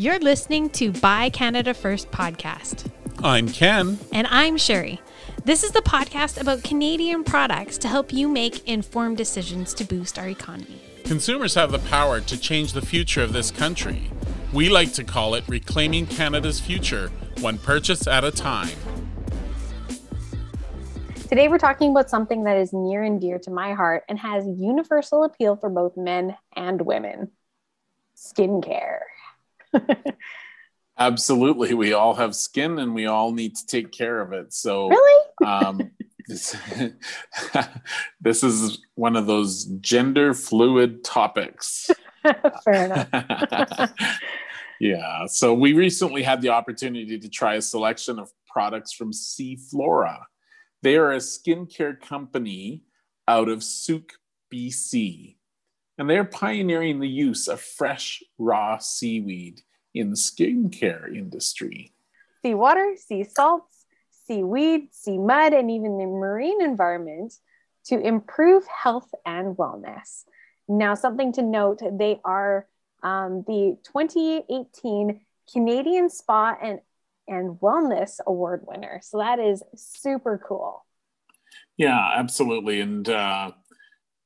You're listening to Buy Canada First podcast. I'm Ken. And I'm Sherry. This is the podcast about Canadian products to help you make informed decisions to boost our economy. Consumers have the power to change the future of this country. We like to call it Reclaiming Canada's Future, one purchase at a time. Today, we're talking about something that is near and dear to my heart and has universal appeal for both men and women skincare. Absolutely. We all have skin and we all need to take care of it. So, really? um, this, this is one of those gender fluid topics. Fair enough. yeah. So, we recently had the opportunity to try a selection of products from Seaflora. They are a skincare company out of Sooke, BC and they're pioneering the use of fresh, raw seaweed in the skincare industry. Sea water, sea salts, seaweed, sea mud, and even the marine environment to improve health and wellness. Now, something to note they are um, the 2018 Canadian Spa and, and Wellness Award winner. So that is super cool. Yeah, absolutely. And uh,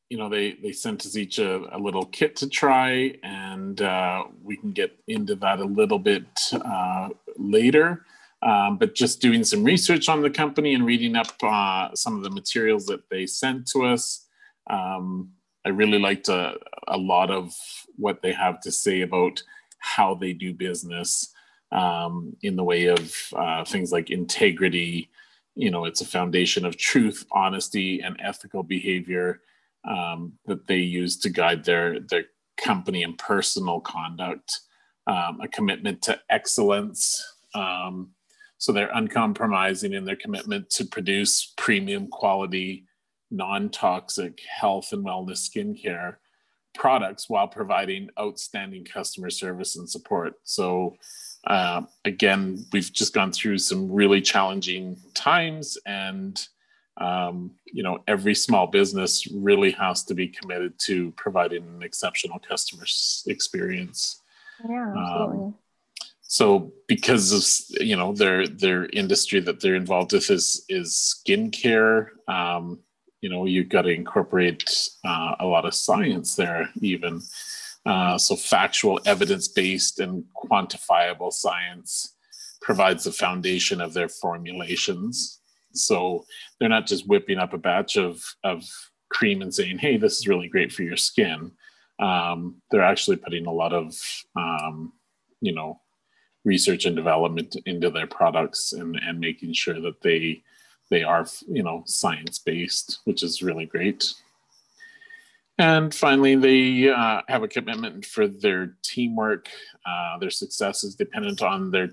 you know they they sent us each a, a little kit to try and uh, we can get into that a little bit uh, later. Um, but just doing some research on the company and reading up uh, some of the materials that they sent to us um, i really liked a, a, lot of what they have to say about how they do business um, in the way of uh, things like integrity. You know it's a foundation of truth honesty and ethical behavior um, that they use to guide their their company and personal conduct, um, a commitment to excellence. Um, so they're uncompromising in their commitment to produce premium quality, non-toxic health and wellness skincare products while providing outstanding customer service and support. So uh, again, we've just gone through some really challenging times and um, you know every small business really has to be committed to providing an exceptional customer experience. Yeah um, absolutely. Um, so because of you know their their industry that they're involved with is is skincare um, you know you've got to incorporate uh, a lot of science there even. Uh, so factual evidence-based and quantifiable science provides the foundation of their formulations so they're not just whipping up a batch of, of cream and saying, hey, this is really great for your skin. Um, they're actually putting a lot of, um, you know, research and development into their products and, and making sure that they they are you know science based which is really great and finally they uh, have a commitment for their teamwork uh, their success is dependent on their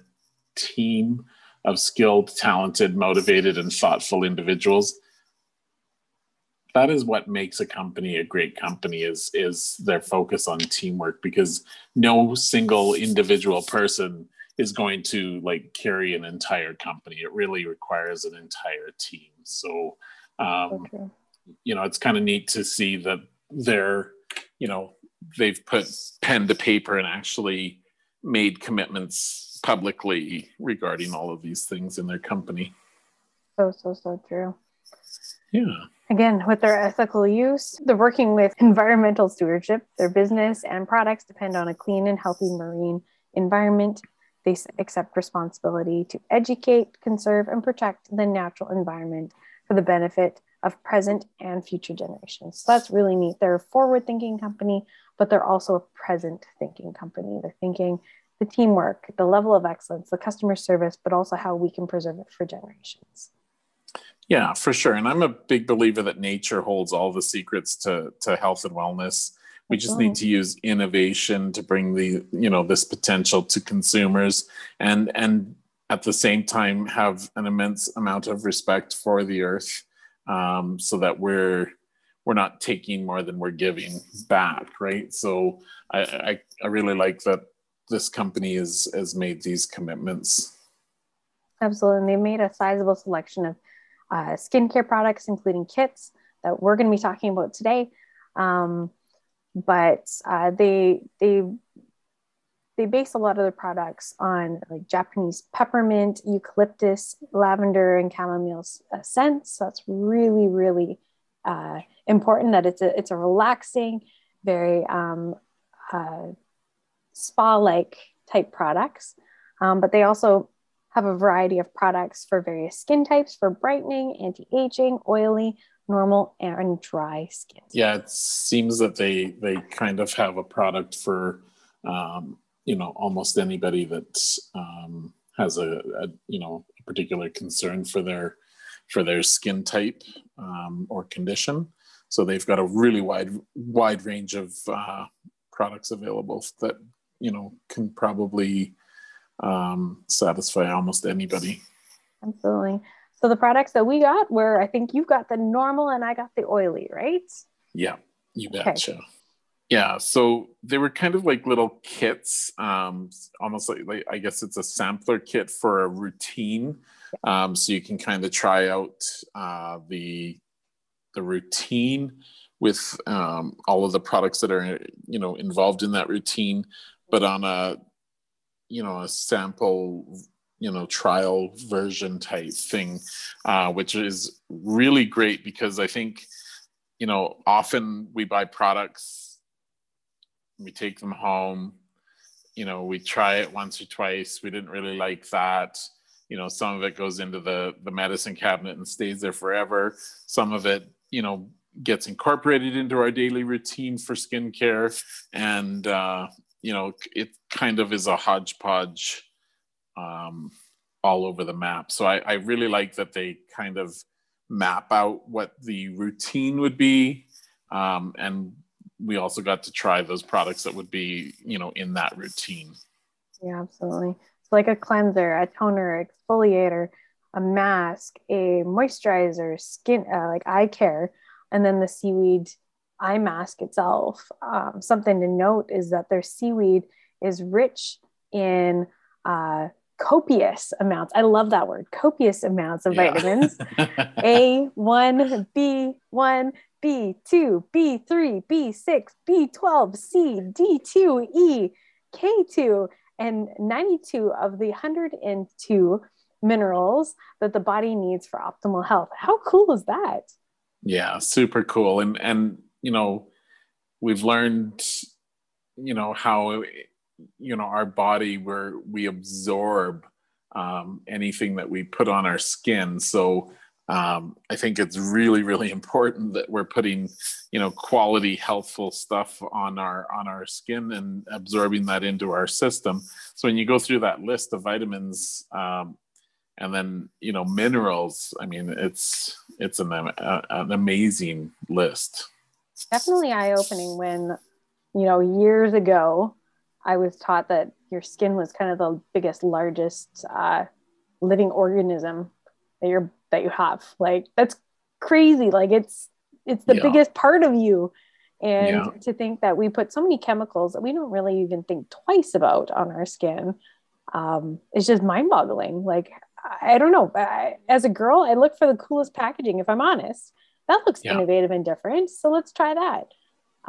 team of skilled, talented, motivated, and thoughtful individuals. That is what makes a company a great company is is their focus on teamwork because no single individual person is going to like carry an entire company. It really requires an entire team. So um, okay. you know, it's kind of neat to see that they're, you know, they've put pen to paper and actually made commitments publicly regarding all of these things in their company. So, so, so true. Yeah. Again, with their ethical use, they're working with environmental stewardship. Their business and products depend on a clean and healthy marine environment. They accept responsibility to educate, conserve, and protect the natural environment for the benefit of present and future generations. So that's really neat. They're a forward thinking company, but they're also a present thinking company. They're thinking the teamwork, the level of excellence, the customer service, but also how we can preserve it for generations. Yeah, for sure. And I'm a big believer that nature holds all the secrets to, to health and wellness. We just need to use innovation to bring the, you know, this potential to consumers and and at the same time have an immense amount of respect for the earth um, so that we're we're not taking more than we're giving back right so I, I, I really like that this company has has made these commitments. Absolutely, and they made a sizable selection of uh, skincare products, including kits that we're going to be talking about today. Um, but uh, they they they base a lot of their products on like Japanese peppermint, eucalyptus, lavender, and chamomile uh, scents. So that's really, really uh, important that it's a it's a relaxing, very um, uh, spa-like type products. Um, but they also have a variety of products for various skin types for brightening, anti-aging, oily, normal, and dry skin. Yeah, it seems that they they kind of have a product for um, you know almost anybody that um, has a, a, you know a particular concern for their for their skin type um, or condition. So they've got a really wide wide range of uh, products available that you know can probably um, satisfy almost anybody. Absolutely. So the products that we got were, I think you've got the normal and I got the oily, right? Yeah, you betcha. Okay. Yeah, so they were kind of like little kits, um, almost like, like I guess it's a sampler kit for a routine. Um, so you can kind of try out uh, the the routine with um, all of the products that are you know involved in that routine, but on a you know a sample you know trial version type thing uh, which is really great because i think you know often we buy products we take them home you know we try it once or twice. We didn't really like that. You know some of it goes into the the medicine cabinet and stays there forever. Some of it you know gets incorporated into our daily routine for skincare. And uh, you know it kind of is a hodgepodge um, all over the map. So I, I really like that they kind of map out what the routine would be um, and we also got to try those products that would be you know in that routine. Yeah absolutely. It's like a cleanser a toner exfoliator a mask a moisturizer skin uh, like eye care and then the seaweed eye mask itself. Um, something to note is that their seaweed is rich in uh, copious amounts. I love that word, copious amounts of yeah. vitamins. A1, B1, B2, B3, B6, B12, C, D2, E, K2, and 92 of the 102 minerals that the body needs for optimal health. How cool is that? Yeah, super cool. And and you know, we've learned, you know, how, you know, our body where we absorb um, anything that we put on our skin. So um, I think it's really, really important that we're putting, you know, quality, healthful stuff on our on our skin and absorbing that into our system. So when you go through that list of vitamins, um, and then you know minerals i mean it's it's an, an amazing list definitely eye opening when, you know, years ago, I was taught that your skin was kind of the biggest, largest uh, living organism that you're that you have. Like that's crazy. Like it's it's the yeah. biggest part of you. And yeah. to think that we put so many chemicals that we don't really even think twice about on our skin um, is just mind boggling. Like, I don't know. I, as a girl, I look for the coolest packaging, if I'm honest that looks yeah. innovative and different. So let's try that.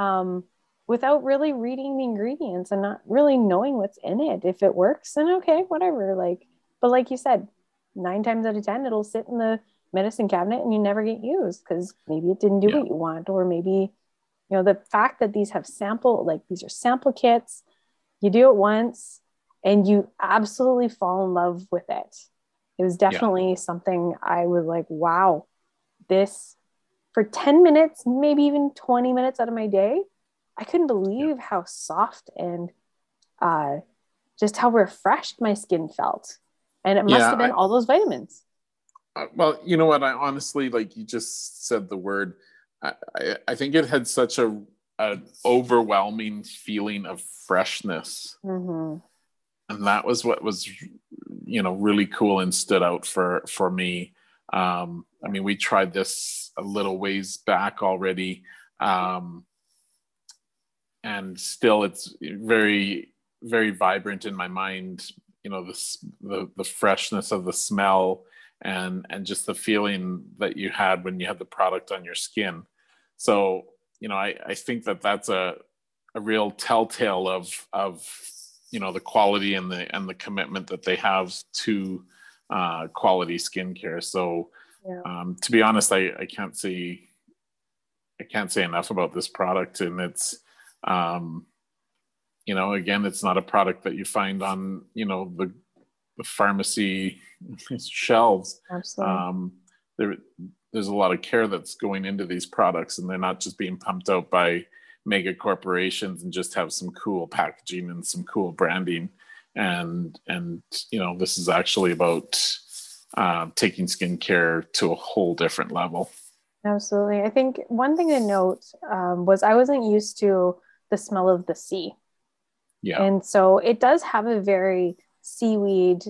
Um, without really reading the ingredients and not really knowing what's in it. If it works, then okay, whatever. Like, but like you said, nine times out of 10, it'll sit in the medicine cabinet and you never get used because maybe it didn't do yeah. what you want, or maybe, you know, the fact that these have sample, like these are sample kits, you do it once and you absolutely fall in love with it. It was definitely yeah. something I was like, wow, this for 10 minutes, maybe even 20 minutes out of my day, I couldn't believe how soft and uh, just how refreshed my skin felt. And it must yeah, have been I, all those vitamins. Uh, well, you know what? I honestly, like you just said the word, I, I, I think it had such a, an overwhelming feeling of freshness. Mm-hmm. And that was what was, you know, really cool and stood out for, for me. Um, I mean, we tried this a little ways back already, um, and still it's very, very vibrant in my mind. You know, this the the freshness of the smell and and just the feeling that you had when you had the product on your skin. So, you know, I I think that that's a a real telltale of of you know the quality and the and the commitment that they have to uh, quality skincare. So yeah. um, to be honest, I, I can't see I can't say enough about this product, and it's um, you know again, it's not a product that you find on you know the the pharmacy shelves. Absolutely. Um, there, there's a lot of care that's going into these products, and they're not just being pumped out by mega corporations and just have some cool packaging and some cool branding and and you know this is actually about uh, taking skincare to a whole different level absolutely i think one thing to note um, was i wasn't used to the smell of the sea yeah and so it does have a very seaweed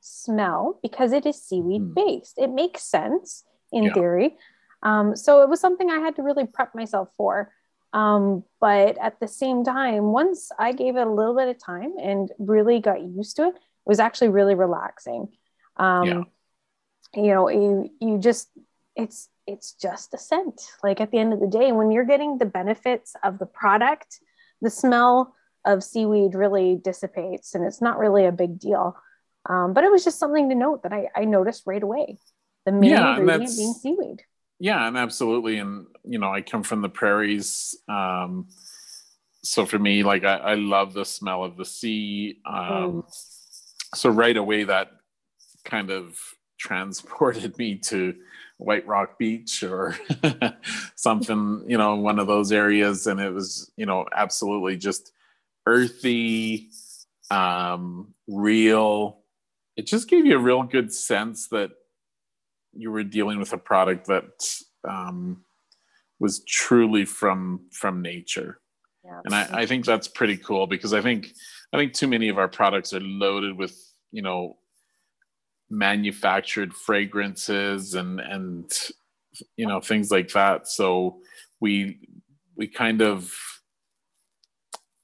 smell because it is seaweed mm. based it makes sense in yeah. theory um, so it was something i had to really prep myself for um, but at the same time, once I gave it a little bit of time and really got used to it, it was actually really relaxing. Um, yeah. You know, you you just it's it's just a scent. Like at the end of the day, when you're getting the benefits of the product, the smell of seaweed really dissipates, and it's not really a big deal. Um, but it was just something to note that I, I noticed right away. The main yeah, ingredient being seaweed yeah and absolutely and you know i come from the prairies um so for me like i, I love the smell of the sea um mm. so right away that kind of transported me to white rock beach or something you know one of those areas. And it was you know absolutely just earthy um real. It just gave you a real good sense that you were dealing with a product that um, was truly from from nature. Yeah, and I, I think that's pretty cool because i think i think too many of our products are loaded with you know manufactured fragrances and and you know things like that so we we kind of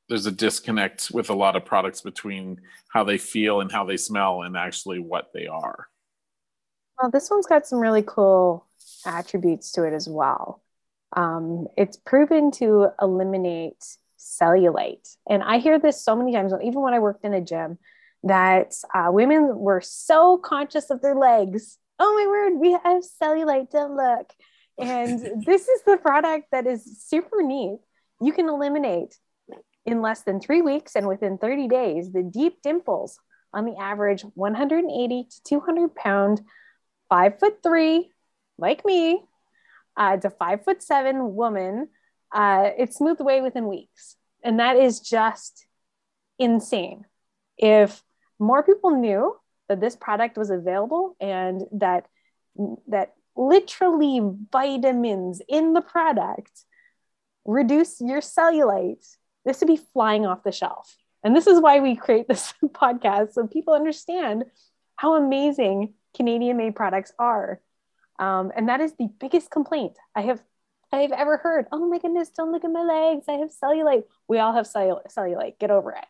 there's a disconnect with a lot of products between how they feel and how they smell and actually what they are well, this one's got some really cool attributes to it as well. Um, it's proven to eliminate cellulite. And I hear this so many times, even when I worked in a gym, that uh, women were so conscious of their legs. Oh my word, we have cellulite, don't look. And this is the product that is super neat. You can eliminate in less than three weeks and within 30 days the deep dimples on the average 180 to 200 pound five foot three, like me, uh, to five foot seven woman, uh, it smoothed away within weeks. And that is just insane. If more people knew that this product was available and that that literally vitamins in the product reduce your cellulite, this would be flying off the shelf. And this is why we create this podcast so people understand how amazing Canadian made products are. Um, and that is the biggest complaint I have I have ever heard. Oh my goodness, don't look at my legs. I have cellulite. We all have cellulite. Get over it.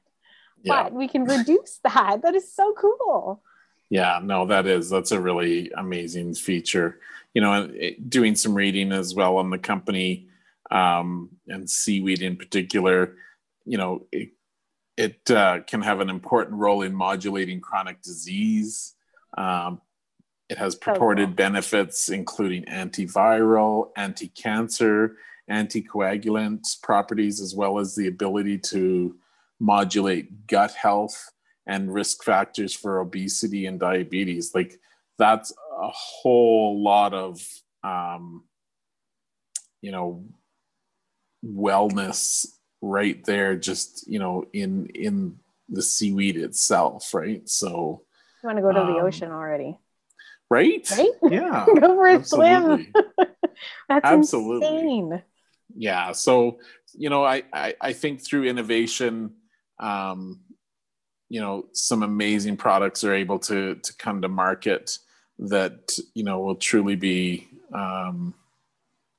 Yeah. But we can reduce that. That is so cool. Yeah, no, that is that's a really amazing feature. You know, doing some reading as well on the company um, and seaweed in particular. You know, it, it uh, can have an important role in modulating chronic disease, um, it has purported benefits including antiviral, anti cancer, anticoagulant properties, as well as the ability to modulate gut health and risk factors for obesity and diabetes. Like, that's a whole lot of, um, you know, wellness right there, just, you know, in, in, the seaweed itself, right? So you want to go to um, the ocean already right? Right? Yeah. Go for a swim. That's absolutely. insane. Yeah. So, you know, I, I, I think through innovation, um, you know, some amazing products are able to to come to market that you know will truly be um,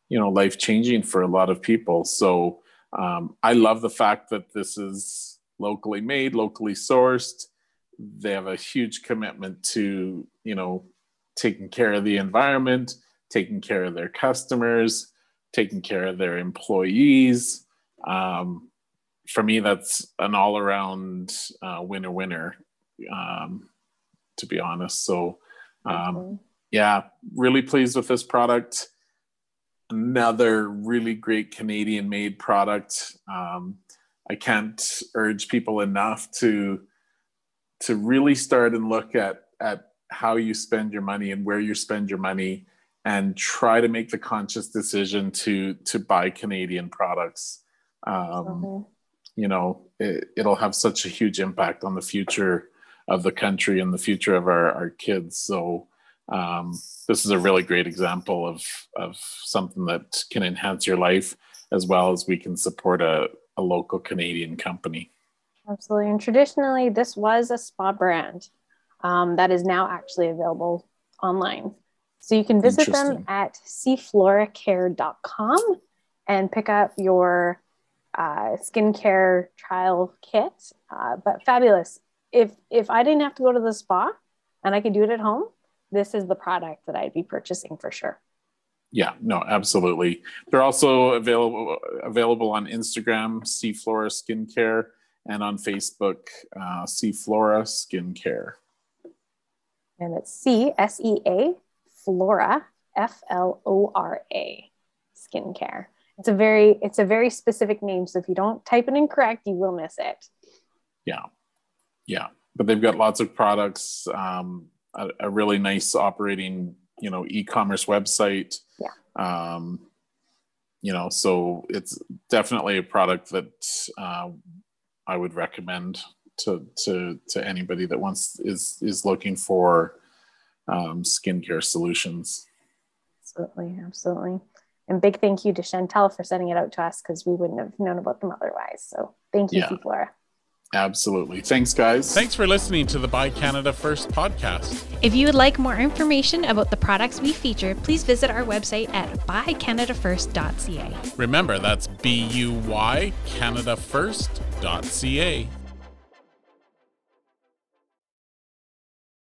you know life changing for a lot of people. So um, I love the fact that this is locally made, locally sourced. They have a huge commitment to you know taking care of the environment, taking care of their customers, taking care of their employees. Um, for me, that's an all around uh, winner winner, um, to be honest. So, um, yeah, really pleased with this product. Another really great Canadian made product. Um, I can't urge people enough to to really start and look at at how you spend your money and where you spend your money and try to make the conscious decision to to buy Canadian products. Um, you know, it, it'll have such a huge impact on the future of the country and the future of our, our kids. So um, this is a really great example of of something that can enhance your life as well as we can support a, a local Canadian company. Absolutely. And traditionally, this was a spa brand um, that is now actually available online. So you can visit them at seafloracare.com and pick up your uh, skincare trial kit. Uh, but fabulous. If if I didn't have to go to the spa and I could do it at home, this is the product that I'd be purchasing for sure. Yeah, no, absolutely. They're also available available on Instagram, Seaflora Skincare, and on Facebook, uh, Seaflora Skincare. And it's C S E A Flora F L O R A Skincare. It's a very it's a very specific name, so if you don't type it in correct, you will miss it. Yeah, yeah, but they've got lots of products. Um, a, a really nice operating, you know, e-commerce website. Yeah. Um, you know, so it's definitely a product that uh, I would recommend to to to anybody that wants is is looking for um, skincare solutions. Absolutely, absolutely. And big thank you to Chantel for sending it out to us because we wouldn't have known about them otherwise. So thank you, yeah. Flora. Absolutely. Thanks, guys. Thanks for listening to the Buy Canada First podcast. If you would like more information about the products we feature, please visit our website at buycanadafirst.ca. Remember, that's B U Y Canada First.ca.